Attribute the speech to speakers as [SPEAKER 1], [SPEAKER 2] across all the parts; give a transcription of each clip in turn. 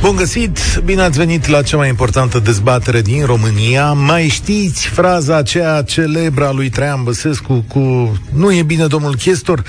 [SPEAKER 1] Bun găsit! Bine ați venit la cea mai importantă dezbatere din România. Mai știți fraza aceea celebră a lui Traian Băsescu cu Nu e bine, domnul Chestor?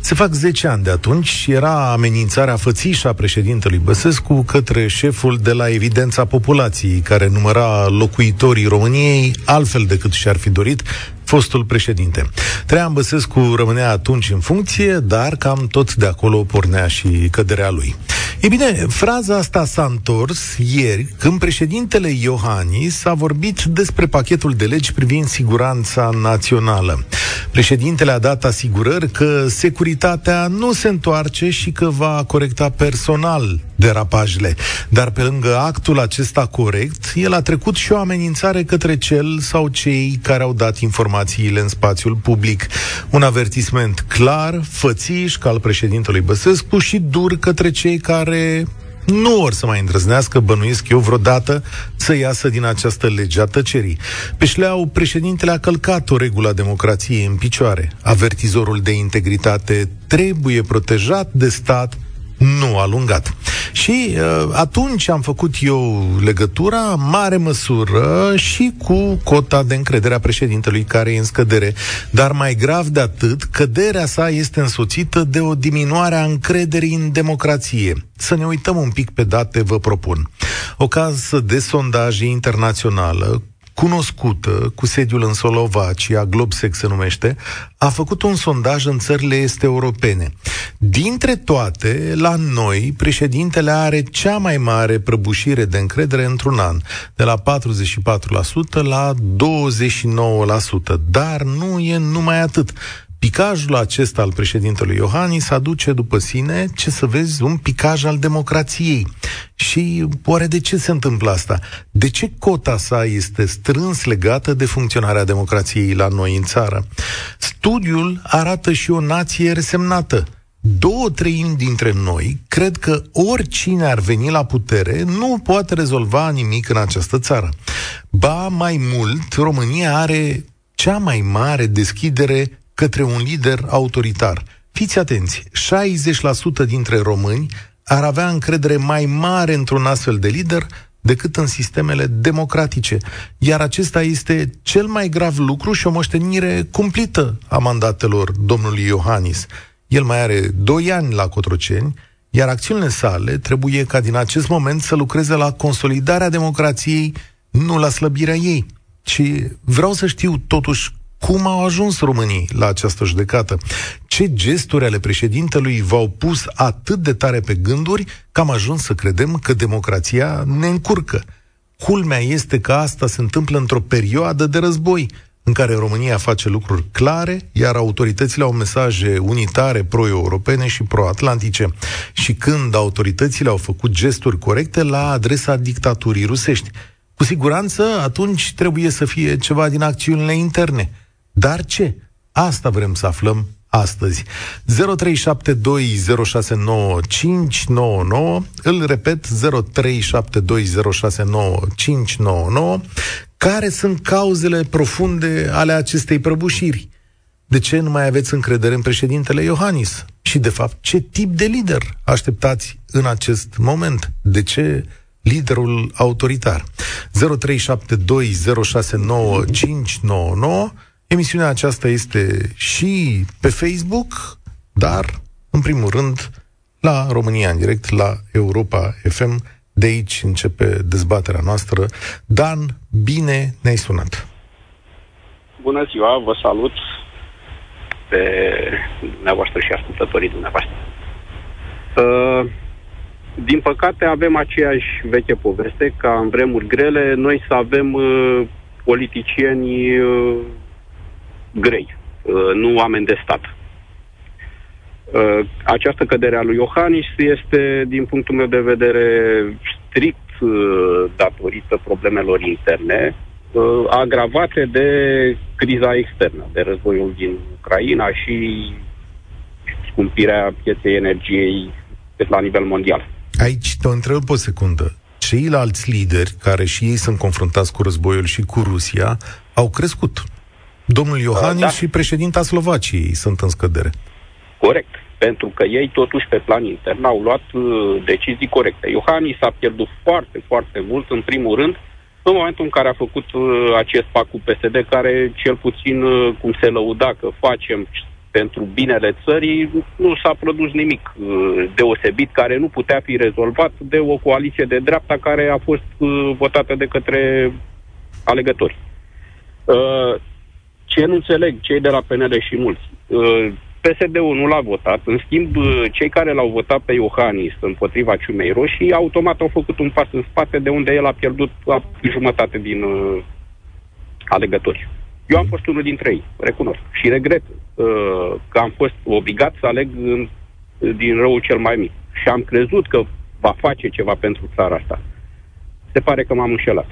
[SPEAKER 1] Se fac 10 ani de atunci, era amenințarea fățișă a președintelui Băsescu către șeful de la evidența populației, care număra locuitorii României altfel decât și-ar fi dorit, fostul președinte. Traian Băsescu rămânea atunci în funcție, dar cam tot de acolo pornea și căderea lui. E bine, fraza asta s-a întors ieri când președintele Iohannis a vorbit despre pachetul de legi privind siguranța națională. Președintele a dat asigurări că securitatea nu se întoarce și că va corecta personal derapajele. Dar pe lângă actul acesta corect, el a trecut și o amenințare către cel sau cei care au dat informațiile în spațiul public. Un avertisment clar, fățiș, ca al președintelui Băsescu și dur către cei care nu or să mai îndrăznească, bănuiesc eu vreodată, să iasă din această lege a tăcerii. Pe șleau, președintele a călcat o regulă a democrației în picioare. Avertizorul de integritate trebuie protejat de stat nu alungat. Și uh, atunci am făcut eu legătura, mare măsură, și cu cota de încredere a președintelui care e în scădere. Dar mai grav de atât, căderea sa este însoțită de o diminuare a încrederii în democrație. Să ne uităm un pic pe date, vă propun. O casă de sondaje internațională cunoscută, cu sediul în Slovacia, Globsex se numește, a făcut un sondaj în țările este europene. Dintre toate, la noi, președintele are cea mai mare prăbușire de încredere într-un an, de la 44% la 29%. Dar nu e numai atât. Picajul acesta al președintelui Iohannis aduce după sine, ce să vezi, un picaj al democrației. Și oare de ce se întâmplă asta? De ce cota sa este strâns legată de funcționarea democrației la noi în țară? Studiul arată și o nație resemnată. Două treimi dintre noi cred că oricine ar veni la putere nu poate rezolva nimic în această țară. Ba mai mult, România are cea mai mare deschidere către un lider autoritar. Fiți atenți, 60% dintre români ar avea încredere mai mare într-un astfel de lider decât în sistemele democratice. Iar acesta este cel mai grav lucru și o moștenire cumplită a mandatelor domnului Iohannis. El mai are 2 ani la Cotroceni, iar acțiunile sale trebuie ca din acest moment să lucreze la consolidarea democrației, nu la slăbirea ei. Și vreau să știu totuși cum au ajuns românii la această judecată? Ce gesturi ale președintelui v-au pus atât de tare pe gânduri că am ajuns să credem că democrația ne încurcă? Culmea este că asta se întâmplă într-o perioadă de război, în care România face lucruri clare, iar autoritățile au mesaje unitare pro-europene și pro-atlantice. Și când autoritățile au făcut gesturi corecte la adresa dictaturii rusești, cu siguranță atunci trebuie să fie ceva din acțiunile interne – dar ce? Asta vrem să aflăm astăzi. 0372069599. Îl repet, 0372069599. Care sunt cauzele profunde ale acestei prăbușiri? De ce nu mai aveți încredere în președintele Iohannis? Și, de fapt, ce tip de lider așteptați în acest moment? De ce liderul autoritar? 0372069599 Emisiunea aceasta este și pe Facebook, dar, în primul rând, la România în direct, la Europa FM. De aici începe dezbaterea noastră. Dan, bine ne-ai sunat!
[SPEAKER 2] Bună ziua, vă salut pe dumneavoastră și ascultătorii dumneavoastră. Uh, din păcate avem aceeași veche poveste, ca în vremuri grele noi să avem uh, politicieni uh, grei, uh, nu oameni de stat. Uh, această cădere a lui Iohannis este, din punctul meu de vedere, strict uh, datorită problemelor interne, agravate de criza externă, de războiul din Ucraina și scumpirea pieței energiei la nivel mondial.
[SPEAKER 1] Aici te întreb o secundă. Ceilalți lideri, care și ei sunt confruntați cu războiul și cu Rusia, au crescut. Domnul Iohannis da. și președinta Slovaciei sunt în scădere.
[SPEAKER 2] Corect. Pentru că ei, totuși, pe plan intern, au luat uh, decizii corecte. Iohannis a pierdut foarte, foarte mult, în primul rând, în momentul în care a făcut uh, acest pact cu PSD, care cel puțin, uh, cum se lăuda că facem pentru binele țării, nu s-a produs nimic uh, deosebit care nu putea fi rezolvat de o coaliție de dreapta care a fost uh, votată de către alegători. Uh, ce nu înțeleg cei de la PNL și mulți, uh, PSD-ul nu l-a votat, în schimb, uh, cei care l-au votat pe Iohannis împotriva Ciumei Roșii, automat au făcut un pas în spate de unde el a pierdut jumătate din uh, alegători. Eu am fost unul dintre ei, recunosc. Și regret uh, că am fost obligat să aleg în, din răul cel mai mic. Și am crezut că va face ceva pentru țara asta. Se pare că m-am înșelat.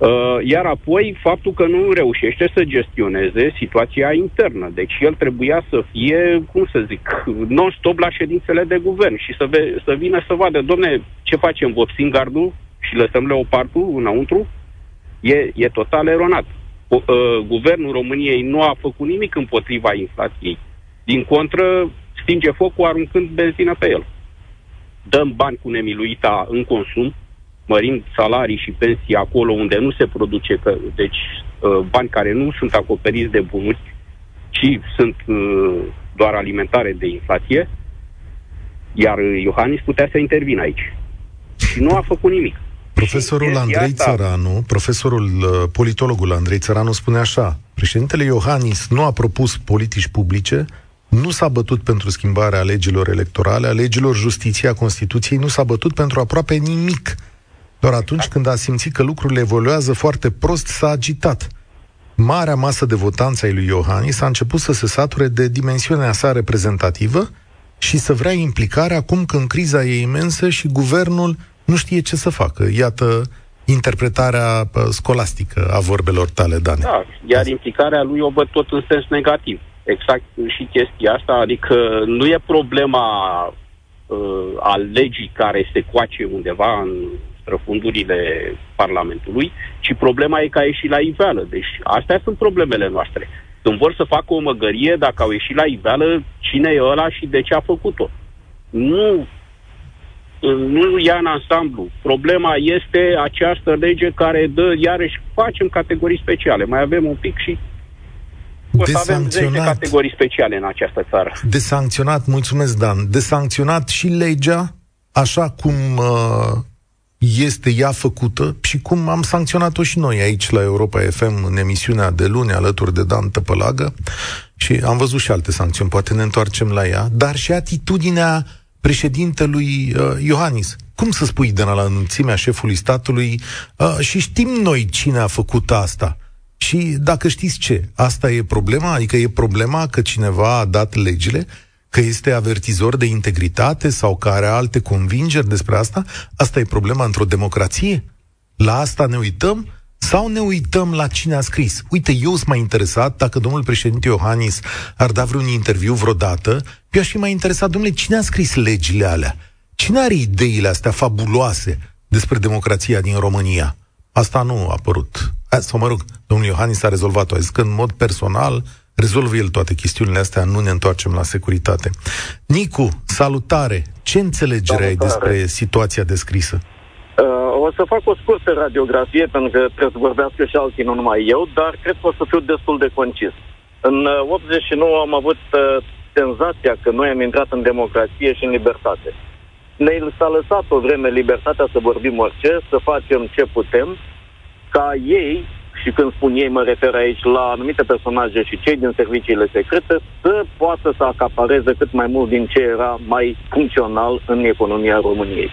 [SPEAKER 2] Uh, iar apoi, faptul că nu reușește să gestioneze situația internă. Deci el trebuia să fie, cum să zic, non-stop la ședințele de guvern și să, ve- să vină să vadă, domne, ce facem, vopsim gardul și lăsăm leopardul înăuntru? E, e total eronat. Uh, guvernul României nu a făcut nimic împotriva inflației. Din contră, stinge focul aruncând benzină pe el. Dăm bani cu nemiluita în consum, mărim salarii și pensii acolo unde nu se produce, că, deci uh, bani care nu sunt acoperiți de bunuri, ci sunt uh, doar alimentare de inflație, iar Iohannis putea să intervină aici. Și nu a făcut nimic.
[SPEAKER 1] Profesorul Andrei Țăranu, profesorul uh, politologul Andrei Țăranu spune așa, președintele Iohannis nu a propus politici publice, nu s-a bătut pentru schimbarea legilor electorale, a legilor justiției, a Constituției, nu s-a bătut pentru aproape nimic. Doar atunci când a simțit că lucrurile evoluează foarte prost, s-a agitat. Marea masă de votanți ai lui Iohannis a început să se sature de dimensiunea sa reprezentativă și să vrea implicarea acum când criza e imensă și guvernul nu știe ce să facă. Iată interpretarea scolastică a vorbelor tale, Dane.
[SPEAKER 2] Da, iar implicarea lui o văd tot în sens negativ. Exact și chestia asta, adică nu e problema uh, a legii care se coace undeva în străfundurile Parlamentului, ci problema e că a ieșit la iveală. Deci astea sunt problemele noastre. Când vor să facă o măgărie, dacă au ieșit la iveală, cine e ăla și de ce a făcut-o. Nu nu ia în ansamblu. Problema este această lege care dă, iarăși, facem categorii speciale. Mai avem un pic și o să avem 10 categorii speciale în această țară.
[SPEAKER 1] De sancționat, mulțumesc, Dan, de sancționat și legea, așa cum uh, este ea făcută și cum am sancționat-o și noi aici la Europa FM în emisiunea de luni alături de Dan Tăpălagă și am văzut și alte sancțiuni, poate ne întoarcem la ea, dar și atitudinea președintelui uh, Iohannis. Cum să spui de la înălțimea șefului statului uh, și știm noi cine a făcut asta. Și dacă știți ce, asta e problema, adică e problema că cineva a dat legile, că este avertizor de integritate sau că are alte convingeri despre asta, asta e problema într-o democrație? La asta ne uităm? Sau ne uităm la cine a scris? Uite, eu sunt mai interesat dacă domnul președinte Iohannis ar da vreun interviu vreodată, eu aș fi mai interesat, domnule, cine a scris legile alea? Cine are ideile astea fabuloase despre democrația din România? Asta nu a apărut. Sau mă rog, domnul Iohannis a rezolvat-o. A zis că în mod personal rezolvă el toate chestiunile astea, nu ne întoarcem la securitate. Nicu, salutare! Ce înțelegere salutare. ai despre situația descrisă?
[SPEAKER 3] Uh, o să fac o scurtă radiografie, pentru că trebuie să vorbească și alții, nu numai eu, dar cred că o să fiu destul de concis. În 89 uh, am avut uh, senzația că noi am intrat în democrație și în libertate. Ne s-a lăsat o vreme libertatea să vorbim orice, să facem ce putem, ca ei, și când spun ei mă refer aici la anumite personaje și cei din serviciile secrete, să poată să acapareze cât mai mult din ce era mai funcțional în economia României.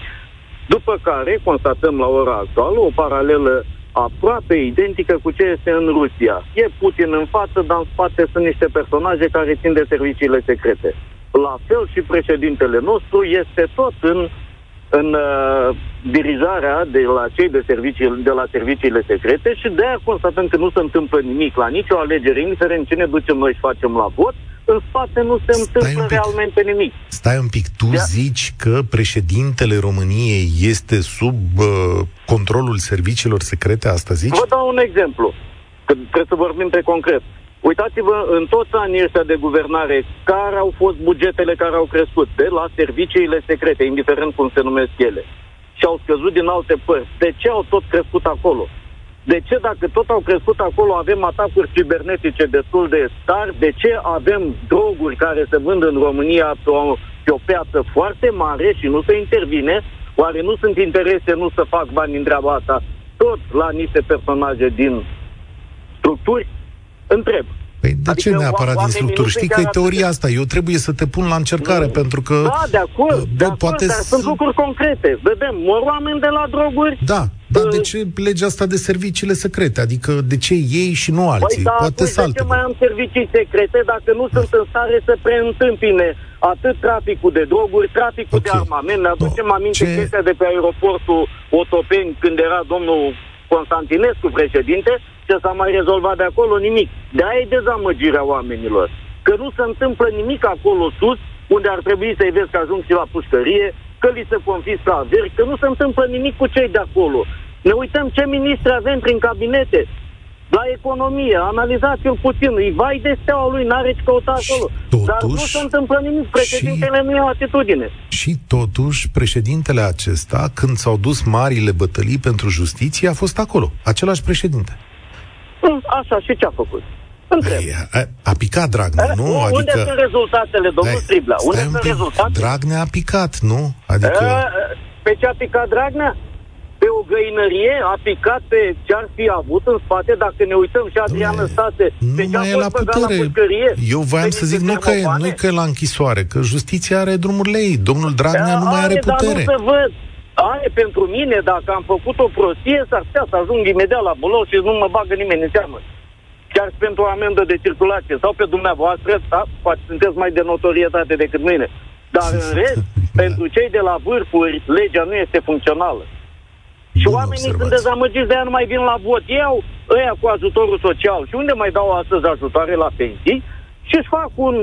[SPEAKER 3] După care constatăm la ora actuală o paralelă aproape identică cu ce este în Rusia. E Putin în față, dar în spate sunt niște personaje care țin de serviciile secrete. La fel și președintele nostru este tot în în uh, dirijarea de la cei de, servicii, de la serviciile secrete și de aia constatăm că nu se întâmplă nimic la nicio alegere, indiferent ce ne ducem noi și facem la vot, în spate nu se întâmplă pic, realmente nimic.
[SPEAKER 1] Stai un pic, tu da? zici că președintele României este sub uh, controlul serviciilor secrete, asta zici?
[SPEAKER 3] Vă dau un exemplu, că trebuie să vorbim pe concret. Uitați-vă în toți anii ăștia de guvernare, care au fost bugetele care au crescut, de la serviciile secrete, indiferent cum se numesc ele, și au scăzut din alte părți. De ce au tot crescut acolo? De ce, dacă tot au crescut acolo, avem atacuri cibernetice destul de tari? De ce avem droguri care se vând în România pe o, pe o piață foarte mare și nu se intervine? Oare nu sunt interese nu să fac bani în treaba asta? Tot la niște personaje din structuri? Întreb.
[SPEAKER 1] Păi de adică ce neapărat din structuri? Știi că e teoria asta. Eu trebuie să te pun la încercare, nu. pentru că...
[SPEAKER 3] Da, de acord, bă, de acord poate dar sunt lucruri concrete. Vedem, mor oameni de la droguri.
[SPEAKER 1] Da, dar de ce legea asta de serviciile secrete? Adică de ce ei și nu alții?
[SPEAKER 3] Păi da, poate păi de ce mai am servicii secrete dacă nu sunt în stare să preîntâmpine atât traficul de droguri, traficul okay. de armament. Ne aducem aminte ce... chestia de pe aeroportul Otopeni când era domnul Constantinescu președinte, ce s-a mai rezolvat de acolo? Nimic. De aia e dezamăgirea oamenilor. Că nu se întâmplă nimic acolo sus, unde ar trebui să-i vezi că ajung și la pușcărie, că li se confiscă averi, că nu se întâmplă nimic cu cei de acolo. Ne uităm ce ministri avem prin cabinete. La economie, analizați-l puțin, îi vai de steaua lui, n-are ce căuta acolo. Totuși, Dar nu se întâmplă nimic, președintele și, nu e o atitudine.
[SPEAKER 1] Și totuși, președintele acesta, când s-au dus marile bătălii pentru justiție, a fost acolo, același președinte.
[SPEAKER 3] Mm, așa, și ce a făcut? Întreb.
[SPEAKER 1] A, a picat Dragnea, nu?
[SPEAKER 3] Unde adică... sunt rezultatele, domnul Striblea? Unde sunt rezultatele?
[SPEAKER 1] Dragnea a picat, nu? Adică... A,
[SPEAKER 3] pe ce a picat Dragnea? Pe o găinărie, a picat pe ce ar fi avut în spate, dacă ne uităm și Adrian Stase, pe ce a fost la putere. La
[SPEAKER 1] Eu voiam să zic, nu că, e, nu că e la închisoare, că justiția are drumurile ei. Domnul Dragnea a, nu mai are, are putere.
[SPEAKER 3] Dar nu se văd. Are pentru mine, dacă am făcut o prostie, s-ar putea să ajung imediat la bulou și nu mă bagă nimeni în seamă. Chiar și pentru o amendă de circulație sau pe dumneavoastră, da, poate sunteți mai de notorietate decât mine. Dar în rest, da. pentru cei de la vârfuri, legea nu este funcțională. Și Bun oamenii observați. sunt dezamăgiți, de aia nu mai vin la vot. Ei au ăia cu ajutorul social. Și unde mai dau astăzi ajutoare la pensii? Și își fac un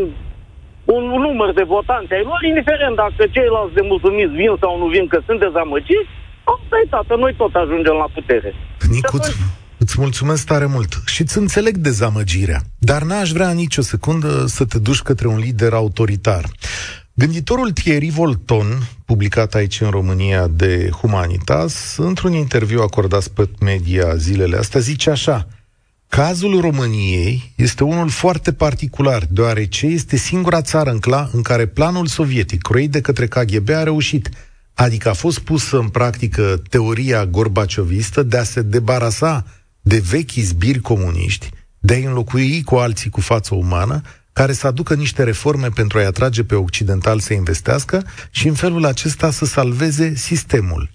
[SPEAKER 3] un număr de votanți ai lor, indiferent dacă ceilalți de mulțumiți vin sau nu vin, că sunt dezamăgiți, asta e tată, noi tot ajungem la putere.
[SPEAKER 1] Nicut, îți mulțumesc tare mult și îți înțeleg dezamăgirea, dar n-aș vrea nicio secundă să te duci către un lider autoritar. Gânditorul Thierry Volton, publicat aici în România de Humanitas, într-un interviu acordat pe media zilele astea, zice așa – Cazul României este unul foarte particular, deoarece este singura țară în, cla- în care planul sovietic, croit de către KGB, a reușit. Adică a fost pusă în practică teoria gorbaciovistă de a se debarasa de vechi zbiri comuniști, de a înlocui cu alții cu față umană, care să aducă niște reforme pentru a-i atrage pe occidental să investească și în felul acesta să salveze sistemul.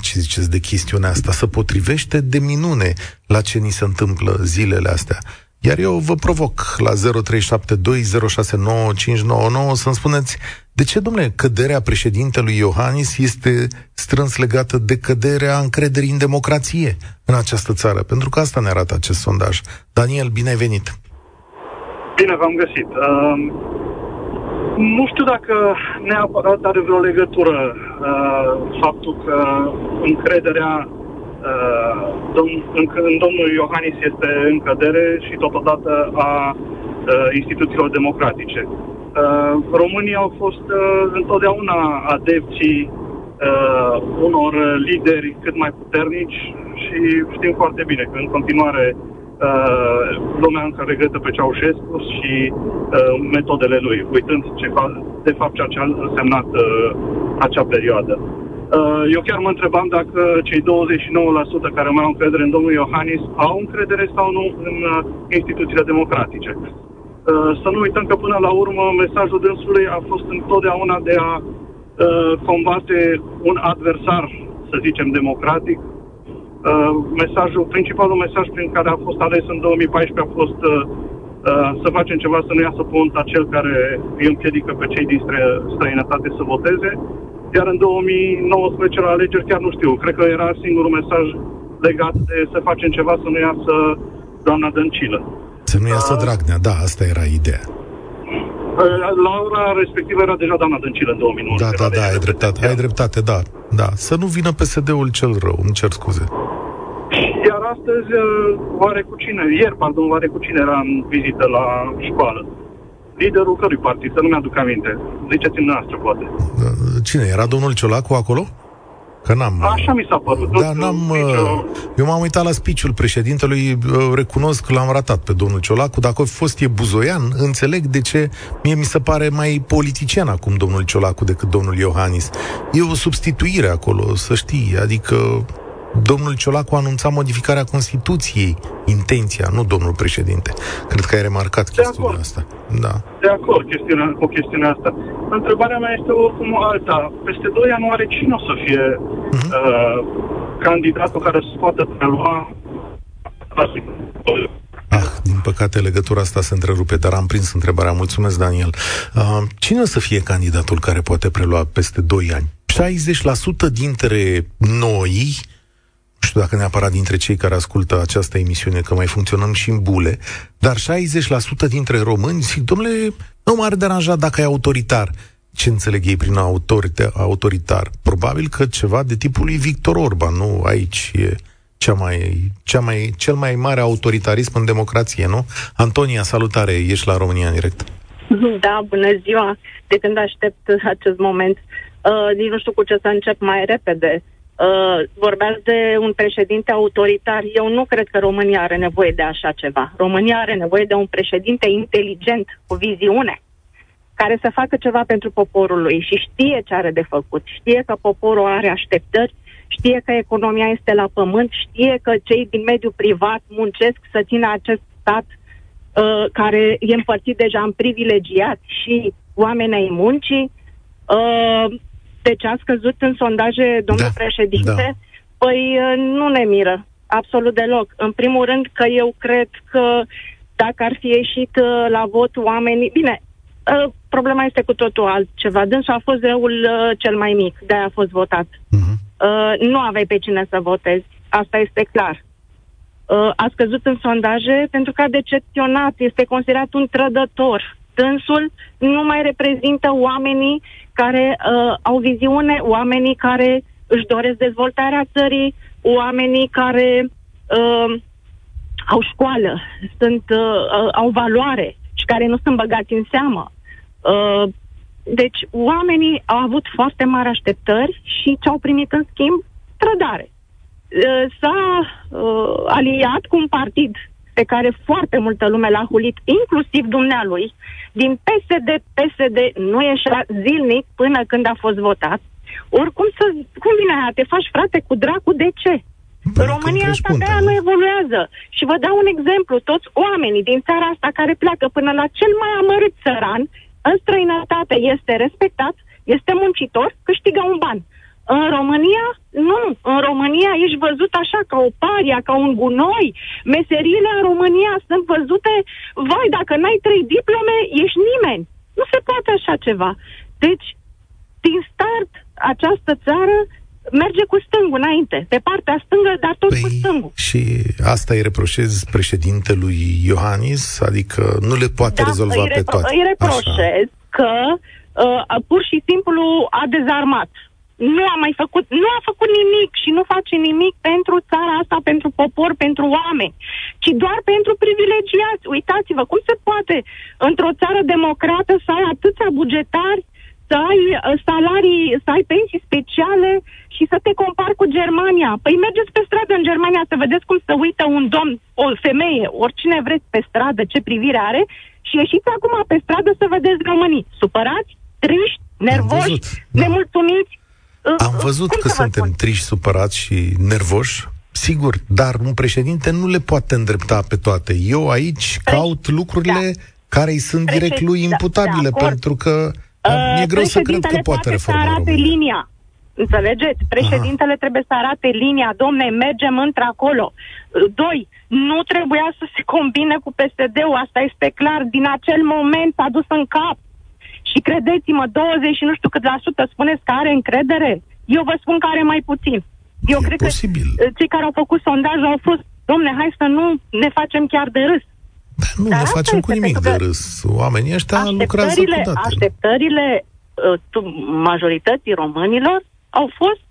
[SPEAKER 1] Ce ziceți de chestiunea asta? Să potrivește de minune la ce ni se întâmplă zilele astea. Iar eu vă provoc la 0372069599 să-mi spuneți de ce, domnule, căderea președintelui Iohannis este strâns legată de căderea încrederii în democrație în această țară? Pentru că asta ne arată acest sondaj. Daniel, bine ai venit!
[SPEAKER 4] Bine v-am găsit. Uh, nu știu dacă neapărat are vreo legătură uh, faptul că încrederea uh, dom- în, în domnul Iohannis este în cădere și totodată a uh, instituțiilor democratice. Uh, Românii au fost uh, întotdeauna adepții uh, unor lideri cât mai puternici și știm foarte bine că în continuare uh, uh, lumea încă regretă pe Ceaușescu și uh, metodele lui, uitând ce fa- de fapt ceea ce a însemnat uh, acea perioadă. Uh, eu chiar mă întrebam dacă cei 29% care mai au încredere în domnul Iohannis au încredere sau nu în uh, instituțiile democratice. Uh, să nu uităm că până la urmă mesajul dânsului a fost întotdeauna de a uh, combate un adversar, să zicem, democratic, Uh, mesajul, principalul mesaj prin care a fost ales în 2014 a fost uh, uh, să facem ceva să nu iasă pont acel care îi împiedică pe cei din stră, străinătate să voteze. Iar în 2019 la alegeri chiar nu știu, cred că era singurul mesaj legat de să facem ceva să nu iasă doamna Dăncilă.
[SPEAKER 1] Să nu iasă uh, Dragnea, da, asta era ideea.
[SPEAKER 4] Uh, la ora respectivă era deja doamna Dăncilă în 2019.
[SPEAKER 1] Da, da, da, ai dreptate, ai dreptate, da. Da, să nu vină PSD-ul cel rău, îmi cer scuze.
[SPEAKER 4] Iar astăzi, uh, oare cu cine, ieri, pardon, oare cu cine era în vizită la școală? Liderul cărui partid, să nu mi-aduc aminte. Ziceți-mi noastră, poate.
[SPEAKER 1] Cine? Era domnul Ciolacu acolo? Că n-am...
[SPEAKER 4] Așa mi s-a părut.
[SPEAKER 1] Da, n-am... Nicio... Eu m-am uitat la spiciul președintelui, recunosc că l-am ratat pe domnul Ciolacu. Dacă a fost e buzoian, înțeleg de ce mie mi se pare mai politician acum domnul Ciolacu decât domnul Iohannis. E o substituire acolo, să știi, adică Domnul Ciolacu a anunțat modificarea Constituției, intenția, nu domnul președinte. Cred că ai remarcat de chestiunea acord. asta. Da.
[SPEAKER 4] De acord chestiunea, cu chestiunea asta. Întrebarea mea este oricum alta. Peste doi ani oare cine o să fie uh-huh. uh, candidatul care să poată prelua
[SPEAKER 1] Ah, din păcate legătura asta se întrerupe, dar am prins întrebarea. Mulțumesc, Daniel. Uh, cine o să fie candidatul care poate prelua peste 2 ani? 60% dintre noi nu știu dacă neapărat dintre cei care ascultă această emisiune, că mai funcționăm și în bule, dar 60% dintre români zic, domnule, nu m-ar deranja dacă e autoritar. Ce înțeleg ei prin autorite, autoritar? Probabil că ceva de tipul lui Victor Orban, nu? Aici e cea mai, cea mai, cel mai mare autoritarism în democrație, nu? Antonia, salutare, ești la România în direct.
[SPEAKER 5] Da, bună ziua. De când aștept acest moment, uh, nici nu știu cu ce să încep mai repede. Uh, vorbeați de un președinte autoritar. Eu nu cred că România are nevoie de așa ceva. România are nevoie de un președinte inteligent, cu viziune, care să facă ceva pentru poporul lui și știe ce are de făcut. Știe că poporul are așteptări, știe că economia este la pământ, știe că cei din mediul privat muncesc să țină acest stat uh, care e împărțit deja în privilegiați și oamenii muncii. Uh, de ce a scăzut în sondaje, domnul da, președinte? Da. Păi uh, nu ne miră, absolut deloc. În primul rând că eu cred că dacă ar fi ieșit uh, la vot oamenii... Bine, uh, problema este cu totul altceva. Dânsul a fost zeul cel mai mic, de-aia a fost votat. Uh-huh. Nu aveai pe cine să votezi, asta este clar. A scăzut în sondaje pentru că a decepționat, este considerat un trădător. Dânsul nu mai reprezintă oamenii care uh, au viziune, oamenii care își doresc dezvoltarea țării, oamenii care uh, au școală, sunt, uh, uh, au valoare și care nu sunt băgați în seamă. Uh, deci oamenii au avut foarte mari așteptări și ce au primit în schimb? Trădare. Uh, s-a uh, aliat cu un partid pe care foarte multă lume l-a hulit, inclusiv dumnealui, din PSD, PSD nu ieșea zilnic până când a fost votat. Oricum, să, cum vine aia? Te faci frate cu dracu, de ce? Păi România asta de nu evoluează. Și vă dau un exemplu. Toți oamenii din țara asta care pleacă până la cel mai amărât țăran, în străinătate este respectat, este muncitor, câștigă un ban. În România, nu. În România ești văzut așa, ca o paria, ca un gunoi. Meseriile în România sunt văzute, vai, dacă n-ai trei diplome, ești nimeni. Nu se poate așa ceva. Deci, din start, această țară merge cu stângul înainte, pe partea stângă, dar tot păi, cu stângul.
[SPEAKER 1] Și asta îi reproșez președintelui Iohannis? Adică nu le poate da, rezolva
[SPEAKER 5] îi repro-
[SPEAKER 1] pe toate.
[SPEAKER 5] Îi reproșez Așa. că uh, pur și simplu a dezarmat nu a mai făcut, nu a făcut nimic și nu face nimic pentru țara asta, pentru popor, pentru oameni, ci doar pentru privilegiați. Uitați-vă, cum se poate într-o țară democrată să ai atâția bugetari, să ai uh, salarii, să ai pensii speciale și să te compari cu Germania. Păi mergeți pe stradă în Germania să vedeți cum se uită un domn, o femeie, oricine vreți pe stradă, ce privire are și ieșiți acum pe stradă să vedeți românii. Supărați, triști, nervoși, da. nemulțumiți,
[SPEAKER 1] am văzut Cum că suntem spun? triși, supărați și nervoși, sigur, dar un președinte nu le poate îndrepta pe toate. Eu aici Pre- caut lucrurile da. care îi sunt direct lui imputabile, da, pentru că uh, mi-e greu să cred că poate reforma să
[SPEAKER 5] arate linia. Înțelegeți? Președintele Aha. trebuie să arate linia. Domne, mergem într-acolo. Doi, nu trebuia să se combine cu PSD-ul, asta este clar. Din acel moment s-a dus în cap. Și credeți-mă, 20 și nu știu cât la sută spuneți că are încredere. Eu vă spun că are mai puțin. Eu
[SPEAKER 1] e
[SPEAKER 5] cred
[SPEAKER 1] posibil.
[SPEAKER 5] că cei care au făcut sondajul au fost, domne, hai să nu ne facem chiar de râs.
[SPEAKER 1] Da, nu Dar ne facem cu nimic de râs. Oamenii ăștia lucrează cu date.
[SPEAKER 5] Așteptările uh, majorității românilor au fost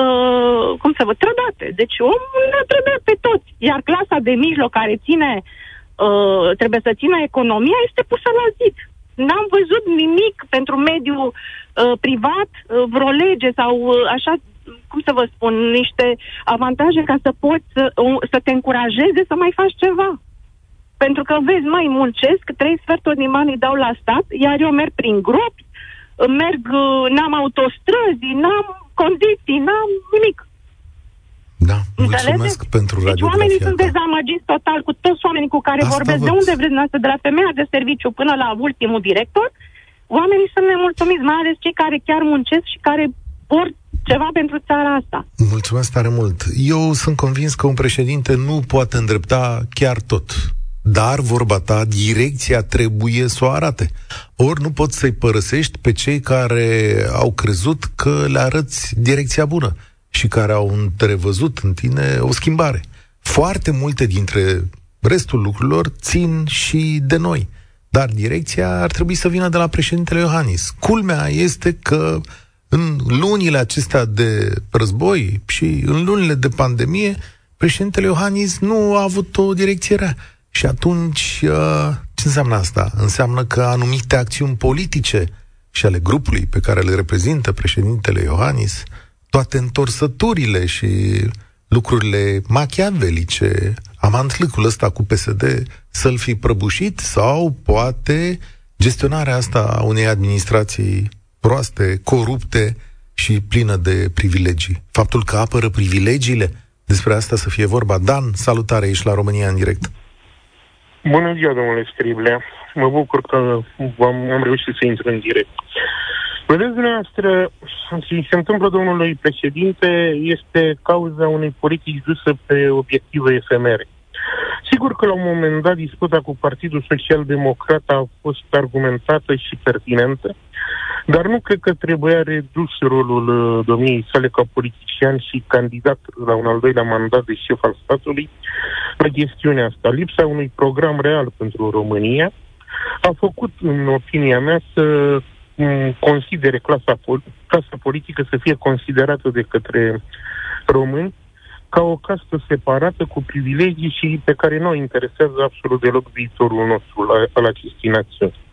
[SPEAKER 5] uh, cum să văd, trădate. Deci omul ne trădat pe toți. Iar clasa de mijloc care ține, uh, trebuie să țină economia, este pusă la zid. N-am văzut nimic pentru mediul uh, privat, uh, vreo lege sau uh, așa, cum să vă spun, niște avantaje ca să poți să, uh, să te încurajeze să mai faci ceva. Pentru că, vezi, mai muncesc, trei sferturi din bani dau la stat, iar eu merg prin gropi, merg, uh, n-am autostrăzi, n-am condiții, n-am nimic.
[SPEAKER 1] Da, mulțumesc
[SPEAKER 5] Înțelegeți?
[SPEAKER 1] pentru
[SPEAKER 5] Deci
[SPEAKER 1] radiografia
[SPEAKER 5] oamenii sunt
[SPEAKER 1] ta.
[SPEAKER 5] dezamăgiți total cu toți oamenii cu care
[SPEAKER 1] Asta
[SPEAKER 5] vorbesc.
[SPEAKER 1] văd.
[SPEAKER 5] De unde vreți dumneavoastră? De la femeia de serviciu până la ultimul director? Oamenii sunt nemulțumiți, mai ales cei care chiar muncesc și care vor ceva pentru țara asta.
[SPEAKER 1] Mulțumesc tare mult. Eu sunt convins că un președinte nu poate îndrepta chiar tot. Dar, vorba ta, direcția trebuie să o arate. Ori nu poți să-i părăsești pe cei care au crezut că le arăți direcția bună și care au întrevăzut în tine o schimbare. Foarte multe dintre restul lucrurilor țin și de noi. Dar direcția ar trebui să vină de la președintele Iohannis. Culmea este că în lunile acestea de război și în lunile de pandemie, președintele Iohannis nu a avut o direcție rea. Și atunci, uh, ce înseamnă asta? Înseamnă că anumite acțiuni politice și ale grupului pe care le reprezintă președintele Iohannis, toate întorsăturile și lucrurile machiavelice, amantlicul ăsta cu PSD să-l fi prăbușit sau poate gestionarea asta a unei administrații proaste, corupte și plină de privilegii. Faptul că apără privilegiile, despre asta să fie vorba. Dan, salutare, ești la România în direct.
[SPEAKER 6] Bună ziua, domnule Striblea. Mă bucur că am, am reușit să intru în direct. Vedeți dumneavoastră, ce se întâmplă domnului președinte este cauza unei politici dusă pe obiective efemere. Sigur că la un moment dat disputa cu Partidul Social Democrat a fost argumentată și pertinentă, dar nu cred că trebuia redus rolul uh, domniei sale ca politician și candidat la un al doilea mandat de șef al statului la chestiunea asta. Lipsa unui program real pentru România a făcut, în opinia mea, să m, considere clasa, pol- clasa politică să fie considerată de către români ca o castă separată cu privilegii și pe care nu o interesează absolut deloc viitorul nostru la, al acestei națiuni.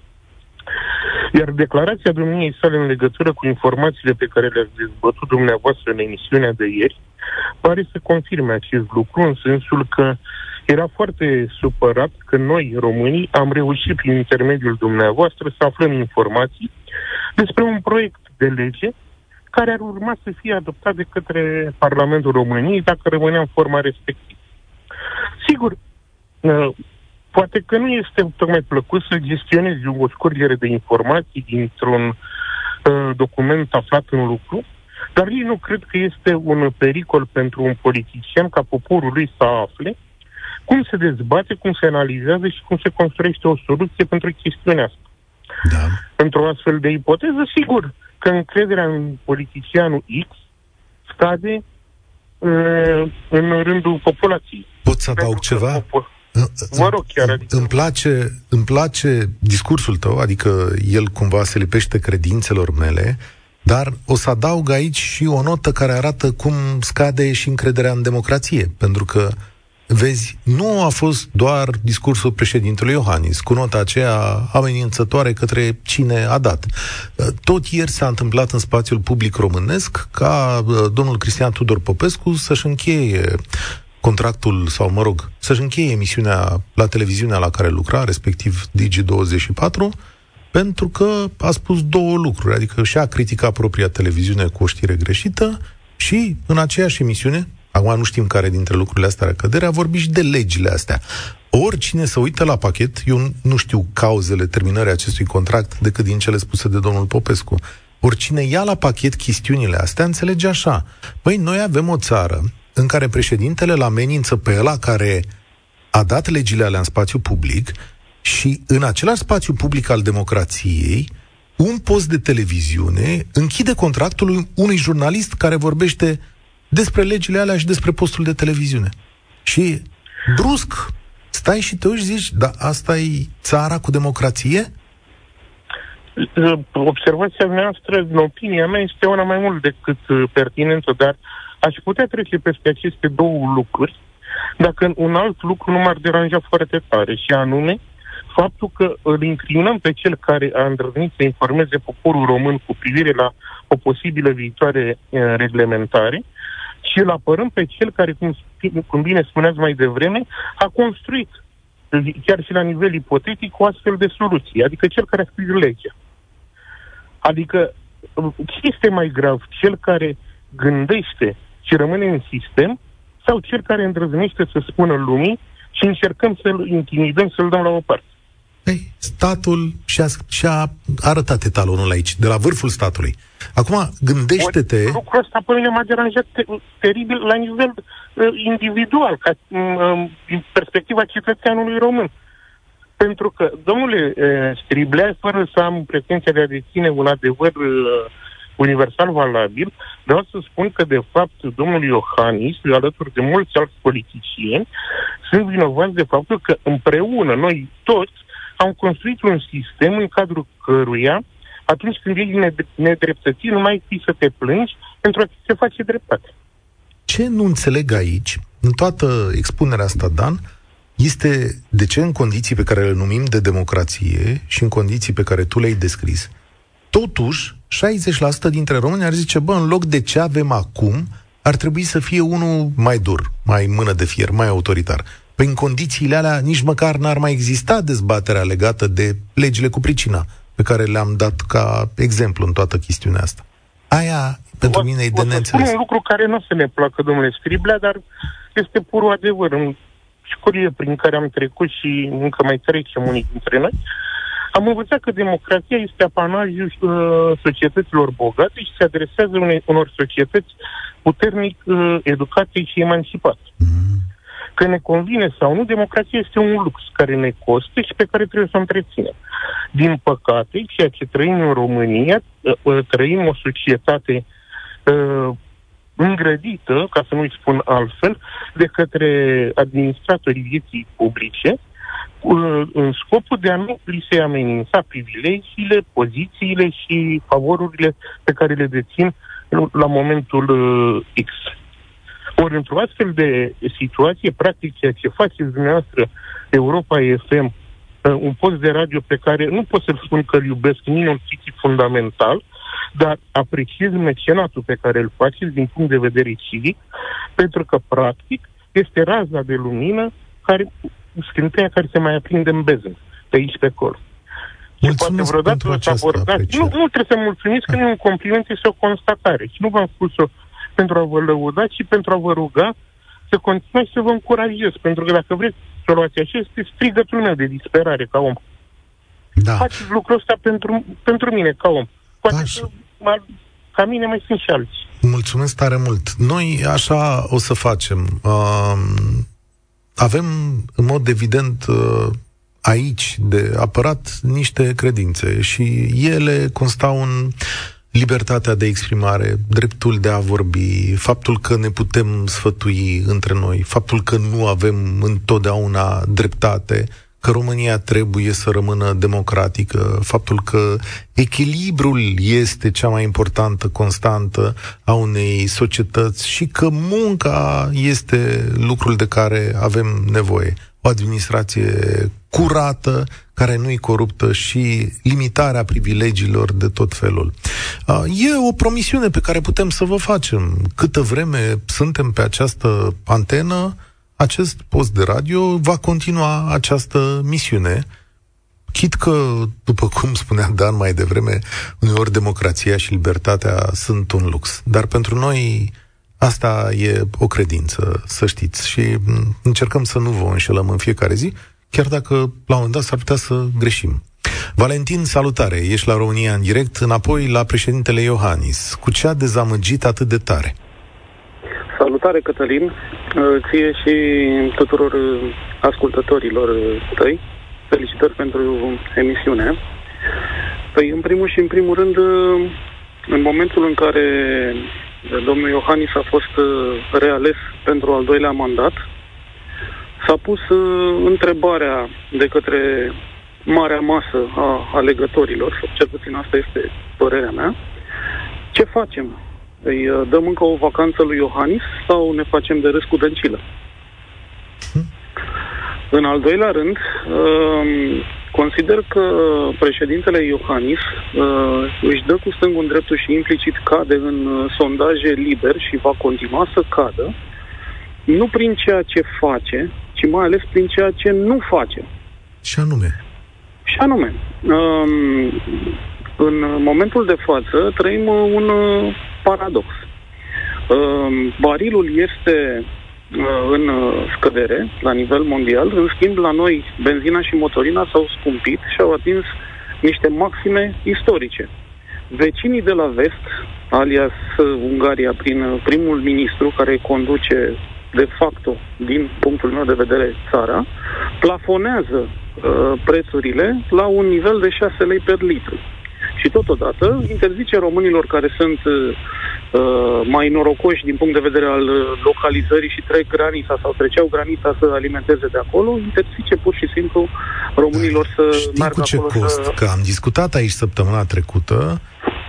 [SPEAKER 6] Iar declarația domniei sale în legătură cu informațiile pe care le-ați dezbătut dumneavoastră în emisiunea de ieri pare să confirme acest lucru în sensul că era foarte supărat că noi, românii, am reușit prin intermediul dumneavoastră să aflăm informații despre un proiect de lege care ar urma să fie adoptat de către Parlamentul României dacă rămânea în forma respectivă. Sigur, uh, poate că nu este tocmai plăcut să gestionezi o scurgere de informații dintr-un uh, document aflat în lucru, dar ei nu cred că este un pericol pentru un politician ca poporul lui să afle cum se dezbate, cum se analizează și cum se construiește o soluție pentru chestiunea asta.
[SPEAKER 1] Da.
[SPEAKER 6] Într-o astfel de ipoteză, sigur că încrederea în politicianul X scade uh, în rândul populației.
[SPEAKER 1] Pot să adaug
[SPEAKER 6] Pentru că
[SPEAKER 1] ceva?
[SPEAKER 6] popor- Vă rog chiar, adică...
[SPEAKER 1] Îmi place, îmi place discursul tău, adică el cumva se lipește credințelor mele, dar o să adaug aici și o notă care arată cum scade și încrederea în democrație, pentru că Vezi, nu a fost doar discursul președintelui Iohannis, cu nota aceea amenințătoare către cine a dat. Tot ieri s-a întâmplat în spațiul public românesc ca uh, domnul Cristian Tudor Popescu să-și încheie contractul, sau mă rog, să-și încheie emisiunea la televiziunea la care lucra, respectiv Digi24, pentru că a spus două lucruri, adică și-a criticat propria televiziune cu o știre greșită și în aceeași emisiune, acum nu știm care dintre lucrurile astea are cădere, a vorbit și de legile astea. Oricine să uită la pachet, eu nu știu cauzele terminării acestui contract decât din cele spuse de domnul Popescu. Oricine ia la pachet chestiunile astea, înțelege așa. Păi, noi avem o țară în care președintele îl amenință pe ăla care a dat legile alea în spațiu public și în același spațiu public al democrației, un post de televiziune închide contractul unui jurnalist care vorbește despre legile alea și despre postul de televiziune. Și brusc, stai și te uiți zici, da, asta e țara cu democrație?
[SPEAKER 6] observația noastră, în opinia mea, este una mai mult decât pertinentă, dar aș putea trece peste aceste două lucruri dacă un alt lucru nu m-ar deranja foarte tare, și anume faptul că îl incriminăm pe cel care a îndrăznit să informeze poporul român cu privire la o posibilă viitoare reglementare și îl apărăm pe cel care, cum, cum bine spuneați mai devreme, a construit, chiar și la nivel ipotetic, o astfel de soluție, adică cel care a scris legea. Adică, ce este mai grav? Cel care gândește și rămâne în sistem sau cel care îndrăznește să spună lumii și încercăm să-l intimidăm, să-l dăm la o parte.
[SPEAKER 1] Ei, statul și-a, și-a arătat etalonul aici, de la vârful statului. Acum, gândește-te...
[SPEAKER 6] Lucrul ăsta pe mine m-a deranjat te- teribil la nivel uh, individual, ca, uh, din perspectiva cetățeanului român. Pentru că, domnule uh, Striblea, fără să am pretenția de a deține un adevăr uh, universal valabil, vreau să spun că, de fapt, domnul Iohannis, alături de mulți alți politicieni, sunt vinovați de faptul că împreună, noi toți, am construit un sistem în cadrul căruia, atunci când ești nedreptățit, nu mai fi să te plângi pentru a se face dreptate.
[SPEAKER 1] Ce nu înțeleg aici, în toată expunerea asta, Dan, este de ce în condiții pe care le numim de democrație și în condiții pe care tu le-ai descris, totuși 60% dintre români ar zice, bă, în loc de ce avem acum, ar trebui să fie unul mai dur, mai mână de fier, mai autoritar. Păi în condițiile alea nici măcar n-ar mai exista dezbaterea legată de legile cu pricina, pe care le-am dat ca exemplu în toată chestiunea asta. Aia, pentru o, mine, e de neînțeles.
[SPEAKER 6] un lucru care nu o să ne placă, domnule Scriblea, dar este pur adevăr. În școlie prin care am trecut și încă mai trecem unii dintre noi, am învățat că democrația este apanajul uh, societăților bogate și se adresează unei, unor societăți puternic uh, educate și emancipate. Mm. Că ne convine sau nu, democrația este un lux care ne costă și pe care trebuie să o întreținem. Din păcate, ceea ce trăim în România, uh, uh, trăim o societate uh, îngrădită, ca să nu-i spun altfel, de către administratorii vieții publice, în scopul de a nu li se amenința privilegiile, pozițiile și favorurile pe care le dețin la momentul uh, X. Ori într-o astfel de situație, practic ceea ce faceți dumneavoastră Europa FM, uh, un post de radio pe care nu pot să-l spun că îl iubesc, nici un fundamental, dar apreciez mecenatul pe care îl faceți din punct de vedere civic, pentru că, practic, este raza de lumină care scânteia care se mai aprinde în bezân, pe aici, pe acolo.
[SPEAKER 1] Mulțumesc poate vreodată să abordați.
[SPEAKER 6] Nu, nu trebuie să mulțumiți, că nu e un compliment, este o constatare. Și nu v-am spus-o pentru a vă lăuda, ci pentru a vă ruga să continuați să vă încurajez. Pentru că dacă vreți să luați așa, este strigătul meu de disperare ca om.
[SPEAKER 1] Da.
[SPEAKER 6] Faceți lucrul ăsta pentru, pentru mine ca om. Poate da, că, ca mine mai sunt și alții.
[SPEAKER 1] Mulțumesc tare mult. Noi așa o să facem. Uh, avem, în mod evident, uh, aici de apărat niște credințe și ele constau în libertatea de exprimare, dreptul de a vorbi, faptul că ne putem sfătui între noi, faptul că nu avem întotdeauna dreptate, că România trebuie să rămână democratică, faptul că echilibrul este cea mai importantă constantă a unei societăți și că munca este lucrul de care avem nevoie. O administrație curată, care nu-i coruptă și limitarea privilegiilor de tot felul. E o promisiune pe care putem să vă facem. Câtă vreme suntem pe această antenă, acest post de radio va continua această misiune, chit că, după cum spunea Dan mai devreme, uneori democrația și libertatea sunt un lux. Dar pentru noi asta e o credință, să știți, și încercăm să nu vă înșelăm în fiecare zi, chiar dacă la un moment dat s-ar putea să greșim. Valentin, salutare! Ești la România în direct, înapoi la președintele Iohannis. Cu ce a dezamăgit atât de tare?
[SPEAKER 7] Salutare, Cătălin, uh, ție și tuturor uh, ascultătorilor uh, tăi. Felicitări pentru emisiune. Păi, în primul și în primul rând, în momentul în care domnul Iohannis a fost reales pentru al doilea mandat, s-a pus întrebarea de către marea masă a alegătorilor, sau cel puțin asta este părerea mea, ce facem? Îi uh, dăm încă o vacanță lui Iohannis sau ne facem de râs cu dăncilă? Hm. În al doilea rând, um, consider că președintele Iohannis uh, își dă cu stângul în dreptul și implicit cade în uh, sondaje liber și va continua să cadă, nu prin ceea ce face, ci mai ales prin ceea ce nu face.
[SPEAKER 1] Și anume?
[SPEAKER 7] Și anume, um, în momentul de față trăim un paradox. Um, barilul este uh, în scădere la nivel mondial, în schimb la noi benzina și motorina s-au scumpit și au atins niște maxime istorice. Vecinii de la vest, alias Ungaria, prin primul ministru care conduce de facto, din punctul meu de vedere, țara, plafonează uh, prețurile la un nivel de 6 lei per litru. Și totodată interzice românilor care sunt uh, mai norocoși din punct de vedere al uh, localizării și trec granița sau treceau granița să alimenteze de acolo, interzice pur și simplu românilor să
[SPEAKER 1] Știi
[SPEAKER 7] meargă
[SPEAKER 1] cu ce
[SPEAKER 7] acolo
[SPEAKER 1] cost?
[SPEAKER 7] să...
[SPEAKER 1] Că am discutat aici săptămâna trecută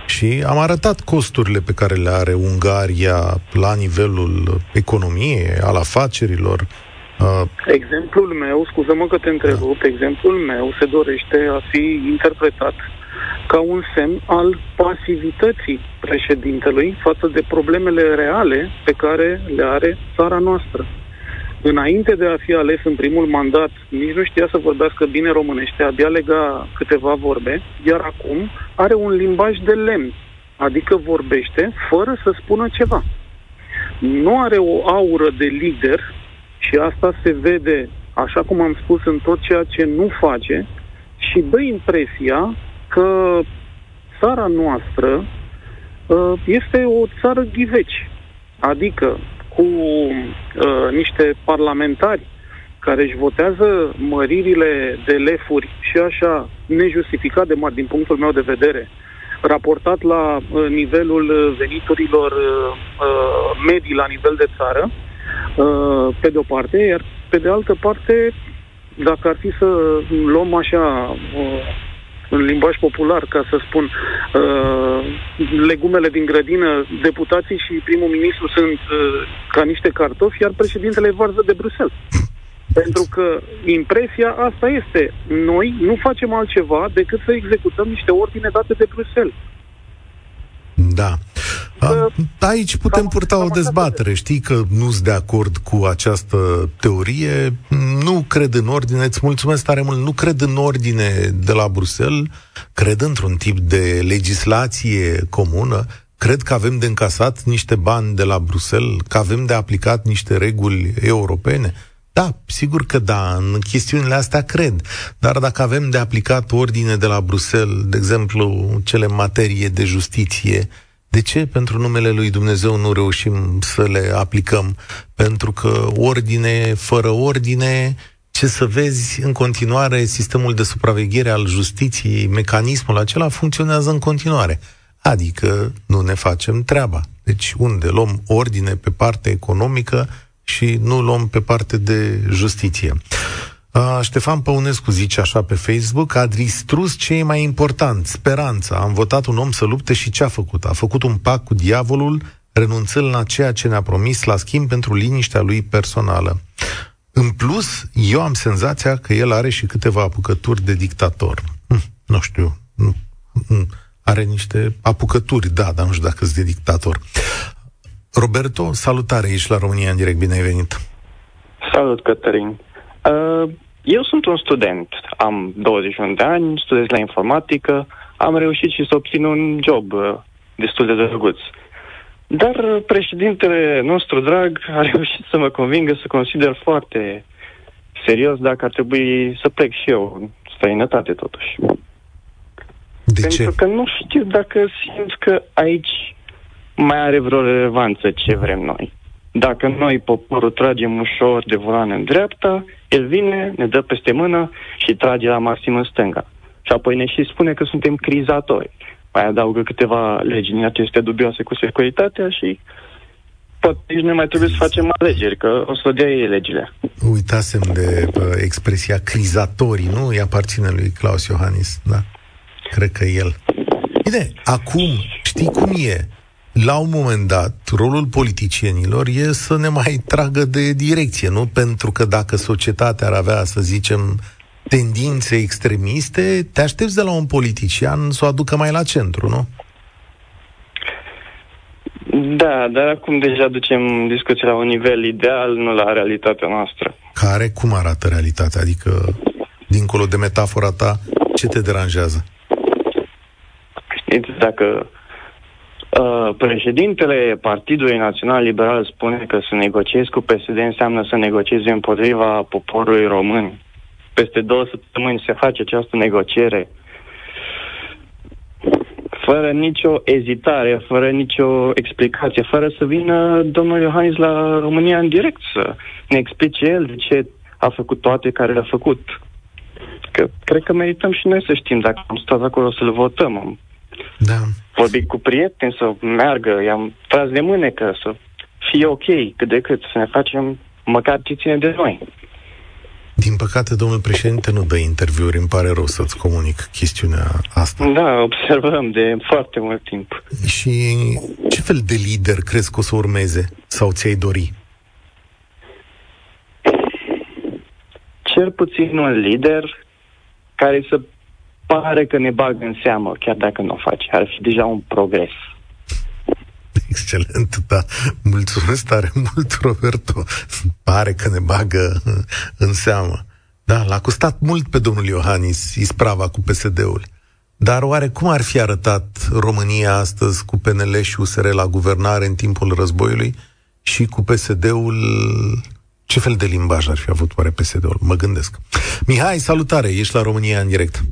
[SPEAKER 1] și am arătat costurile pe care le are Ungaria la nivelul economiei, al afacerilor.
[SPEAKER 7] Uh, exemplul meu, scuză-mă că te întrerup, da. exemplul meu se dorește a fi interpretat ca un semn al pasivității președintelui față de problemele reale pe care le are țara noastră. Înainte de a fi ales în primul mandat, nici nu știa să vorbească bine românește, abia lega câteva vorbe, iar acum are un limbaj de lemn, adică vorbește fără să spună ceva. Nu are o aură de lider și asta se vede, așa cum am spus, în tot ceea ce nu face și dă impresia că țara noastră uh, este o țară ghiveci, adică cu uh, niște parlamentari care își votează măririle de lefuri și așa nejustificat de mari din punctul meu de vedere, raportat la uh, nivelul veniturilor uh, uh, medii la nivel de țară, uh, pe de o parte, iar pe de altă parte, dacă ar fi să luăm așa uh, în limbaj popular, ca să spun, uh, legumele din grădină, deputații și primul ministru sunt uh, ca niște cartofi, iar președintele varză de Bruxelles. Pentru că impresia asta este. Noi nu facem altceva decât să executăm niște ordine date de Bruxelles.
[SPEAKER 1] Da. Aici putem purta o dezbatere. Știi că nu sunt de acord cu această teorie. Nu cred în ordine. Îți mulțumesc tare mult. Nu cred în ordine de la Bruxelles. Cred într-un tip de legislație comună. Cred că avem de încasat niște bani de la Bruxelles, că avem de aplicat niște reguli europene. Da, sigur că da, în chestiunile astea cred. Dar dacă avem de aplicat ordine de la Bruxelles, de exemplu, cele în materie de justiție, de ce pentru numele lui Dumnezeu nu reușim să le aplicăm? Pentru că ordine fără ordine, ce să vezi, în continuare, sistemul de supraveghere al justiției, mecanismul acela funcționează în continuare. Adică nu ne facem treaba. Deci unde luăm ordine pe partea economică și nu luăm pe parte de justiție. Uh, Ștefan Păunescu zice așa pe Facebook, a distrus ce e mai important, speranța. Am votat un om să lupte și ce a făcut? A făcut un pact cu diavolul, renunțând la ceea ce ne-a promis la schimb pentru liniștea lui personală. În plus, eu am senzația că el are și câteva apucături de dictator. Hm, nu știu, hm, hm, are niște apucături, da, dar nu știu dacă sunt de dictator. Roberto, salutare, ești la România în direct, bine ai venit.
[SPEAKER 8] Salut, Cătălin. Uh, eu sunt un student, am 21 de ani, studiez la informatică, am reușit și să obțin un job uh, destul de drăguț. Dar președintele nostru drag a reușit să mă convingă să consider foarte serios dacă ar trebui să plec și eu în străinătate totuși.
[SPEAKER 1] De
[SPEAKER 8] Pentru
[SPEAKER 1] ce?
[SPEAKER 8] că nu știu dacă simt că aici mai are vreo relevanță ce vrem noi. Dacă noi, poporul, tragem ușor de volan în dreapta, el vine, ne dă peste mână și trage la maxim în stânga. Și apoi ne și spune că suntem crizatori. Mai adaugă câteva legi din aceste dubioase cu securitatea și poate nici nu mai trebuie să facem alegeri, că o să dea ei legile.
[SPEAKER 1] Uitasem de uh, expresia crizatorii, nu? Îi aparține lui Claus Iohannis, da? Cred că el. Bine, acum, știi cum e? La un moment dat, rolul politicienilor e să ne mai tragă de direcție, nu? Pentru că dacă societatea ar avea, să zicem, tendințe extremiste, te aștepți de la un politician să o aducă mai la centru, nu?
[SPEAKER 8] Da, dar acum deja ducem discuția la un nivel ideal, nu la realitatea noastră.
[SPEAKER 1] Care? Cum arată realitatea? Adică, dincolo de metafora ta, ce te deranjează?
[SPEAKER 8] Știți, dacă uh, președintele Partidului Național Liberal spune că să negociezi cu PSD înseamnă să negociezi împotriva poporului român, peste două săptămâni se face această negociere, fără nicio ezitare, fără nicio explicație, fără să vină domnul Iohannis la România în direct să ne explice el de ce a făcut toate care le-a făcut. Că cred că merităm și noi să știm dacă am stat acolo să-l votăm. Am
[SPEAKER 1] da.
[SPEAKER 8] Vorbit cu prieteni să meargă, i-am tras de mânecă să fie ok cât de cât, să ne facem măcar ce ține de noi.
[SPEAKER 1] Din păcate, domnul președinte nu dă interviuri, îmi pare rău să-ți comunic chestiunea asta.
[SPEAKER 8] Da, observăm de foarte mult timp.
[SPEAKER 1] Și ce fel de lider crezi că o să urmeze sau ți-ai dori?
[SPEAKER 8] Cel puțin un lider care să pare că ne bagă în seamă, chiar dacă nu o face. Ar fi deja un progres.
[SPEAKER 1] Excelent, da. Mulțumesc tare mult, Roberto. Pare că ne bagă în seamă. Da, l-a costat mult pe domnul Iohannis isprava cu PSD-ul. Dar oare cum ar fi arătat România astăzi cu PNL și USR la guvernare în timpul războiului și cu PSD-ul? Ce fel de limbaj ar fi avut oare PSD-ul? Mă gândesc. Mihai, salutare, ești la România în direct.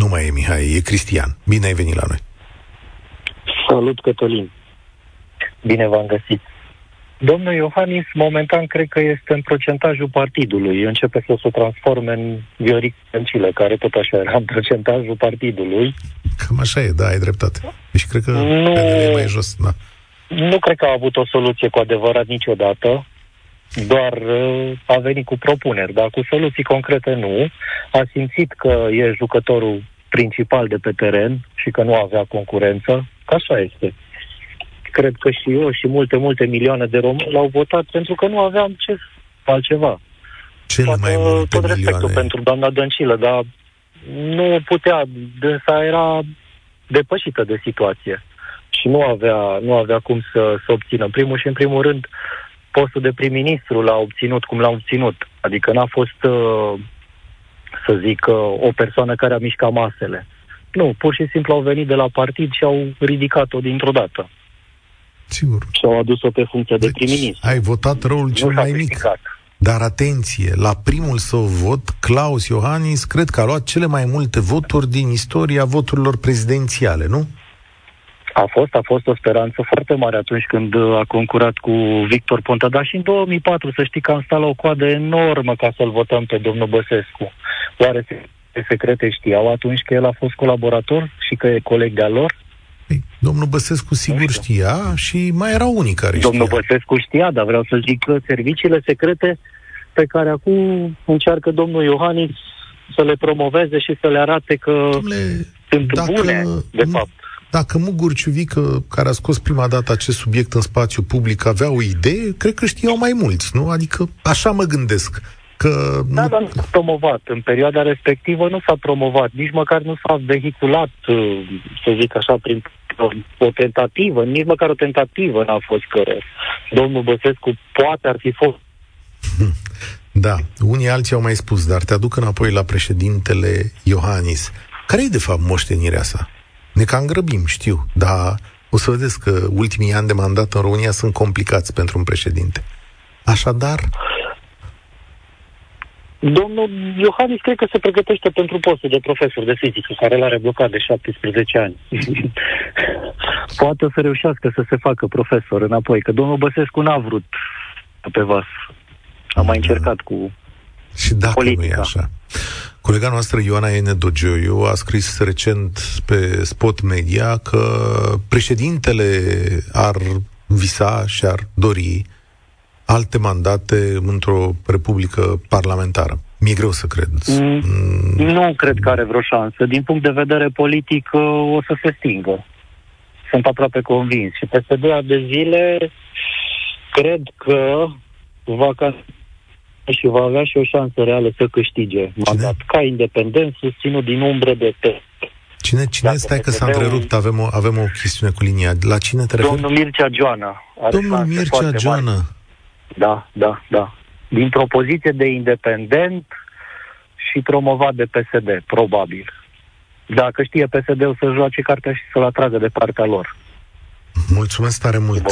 [SPEAKER 1] Nu mai e Mihai, e Cristian. Bine ai venit la noi.
[SPEAKER 9] Salut, Cătălin. Bine v-am găsit. Domnul Iohannis, momentan, cred că este în procentajul partidului. Începe să se transforme în Vioric Dăncilă, care tot așa era în procentajul partidului.
[SPEAKER 1] Cam așa e, da, ai dreptate. Deci cred că nu, e mai jos, da.
[SPEAKER 9] Nu cred că a avut o soluție cu adevărat niciodată, doar uh, a venit cu propuneri, dar cu soluții concrete nu. A simțit că e jucătorul principal de pe teren și că nu avea concurență, așa este. Cred că și eu și multe, multe milioane de români l-au votat pentru că nu aveam ce altceva.
[SPEAKER 1] Cele Poate, mai multe
[SPEAKER 9] tot respectul
[SPEAKER 1] milioane.
[SPEAKER 9] pentru doamna Dăncilă, dar nu putea, dânsa era depășită de situație și nu avea, nu avea cum să, să obțină. În primul și în primul rând, postul de prim-ministru l-a obținut cum l-a obținut. Adică n-a fost, uh, să zic, uh, o persoană care a mișcat masele. Nu, pur și simplu au venit de la partid și au ridicat-o dintr-o dată.
[SPEAKER 1] Sigur.
[SPEAKER 9] Și au adus-o pe funcție de prim-ministru.
[SPEAKER 1] Ai votat răul cel
[SPEAKER 9] Nu s-a
[SPEAKER 1] mai mic.
[SPEAKER 9] criticat.
[SPEAKER 1] Dar atenție, la primul său vot, Claus Iohannis cred că a luat cele mai multe voturi din istoria voturilor prezidențiale, nu?
[SPEAKER 9] A fost, a fost o speranță foarte mare atunci când uh, a concurat cu Victor Ponta, dar și în 2004 să știi că am stat la o coadă enormă ca să-l votăm pe domnul Băsescu. Oare se- secrete știau atunci că el a fost colaborator și că e coleg de-a lor?
[SPEAKER 1] Ei, domnul Băsescu sigur
[SPEAKER 9] știu.
[SPEAKER 1] știa și mai erau unii care
[SPEAKER 9] Domnul
[SPEAKER 1] știau.
[SPEAKER 9] Băsescu știa, dar vreau să zic că serviciile secrete pe care acum încearcă domnul Iohannis să le promoveze și să le arate că
[SPEAKER 1] Domnule,
[SPEAKER 9] sunt
[SPEAKER 1] dacă-
[SPEAKER 9] bune, de fapt.
[SPEAKER 1] Dacă Mugur Ciuvică, care a scos prima dată acest subiect în spațiu public, avea o idee, cred că știau mai mulți, nu? Adică așa mă gândesc. Că
[SPEAKER 9] Da,
[SPEAKER 1] nu...
[SPEAKER 9] dar nu s-a promovat. În perioada respectivă nu s-a promovat. Nici măcar nu s-a vehiculat, uh, să zic așa, prin o tentativă. Nici măcar o tentativă n-a fost că domnul Băsescu poate ar fi fost.
[SPEAKER 1] Da, unii alții au mai spus, dar te aduc înapoi la președintele Iohannis. Care e de fapt moștenirea sa? Ne cam grăbim, știu, dar o să vedeți că ultimii ani de mandat în România sunt complicați pentru un președinte. Așadar,
[SPEAKER 9] Domnul Iohannis cred că se pregătește pentru postul de profesor de fizică, care l-are blocat de 17 ani. Poate o să reușească să se facă profesor înapoi, că domnul Băsescu n-a vrut pe vas. A mai încercat cu
[SPEAKER 1] și dacă
[SPEAKER 9] Politica.
[SPEAKER 1] nu e așa. Colega noastră Ioana Ene Dogioiu a scris recent pe Spot Media că președintele ar visa și ar dori alte mandate într-o republică parlamentară. Mi-e greu să cred.
[SPEAKER 9] Mm, nu cred că are vreo șansă. Din punct de vedere politic, uh, o să se stingă. Sunt aproape convins. Și peste două de zile, cred că va și va avea și o șansă reală să câștige mandat ca independent susținut din umbre de pe.
[SPEAKER 1] Cine, cine Dacă stai că s-a întrerupt, avem o, avem o chestiune cu linia. La cine te referi?
[SPEAKER 9] Domnul Mircea Joana.
[SPEAKER 1] Domnul Mircea Joana.
[SPEAKER 9] Da, da, da. Dintr-o poziție de independent și promovat de PSD, probabil. Dacă știe PSD-ul să joace cartea și să-l atragă de partea lor.
[SPEAKER 1] Mulțumesc tare mult.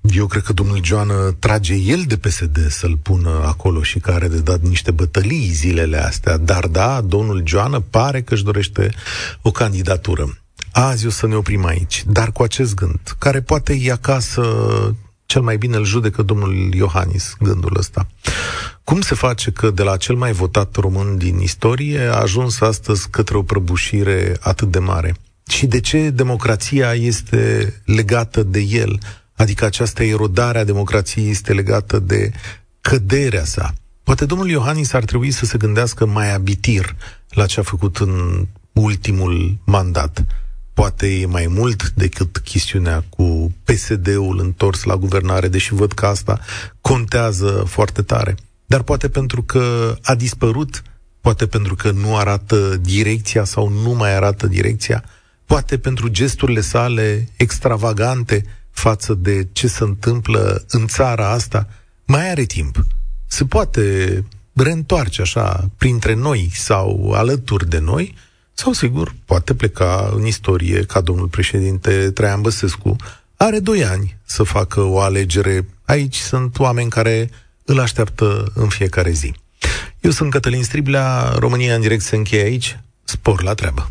[SPEAKER 1] Eu cred că domnul Joană trage el de PSD să-l pună acolo și care de dat niște bătălii zilele astea. Dar da, domnul Joană pare că își dorește o candidatură. Azi o să ne oprim aici, dar cu acest gând, care poate e acasă cel mai bine îl judecă domnul Iohannis, gândul ăsta. Cum se face că de la cel mai votat român din istorie a ajuns astăzi către o prăbușire atât de mare? Și de ce democrația este legată de el? Adică această erodare a democrației este legată de căderea sa. Poate domnul Iohannis ar trebui să se gândească mai abitir la ce a făcut în ultimul mandat. Poate e mai mult decât chestiunea cu PSD-ul întors la guvernare, deși văd că asta contează foarte tare. Dar poate pentru că a dispărut, poate pentru că nu arată direcția sau nu mai arată direcția, poate pentru gesturile sale extravagante față de ce se întâmplă în țara asta, mai are timp. Se poate reîntoarce așa printre noi sau alături de noi, sau sigur poate pleca în istorie ca domnul președinte Traian Băsescu. Are doi ani să facă o alegere. Aici sunt oameni care îl așteaptă în fiecare zi. Eu sunt Cătălin Striblea, România în direct se încheie aici. Spor la treabă!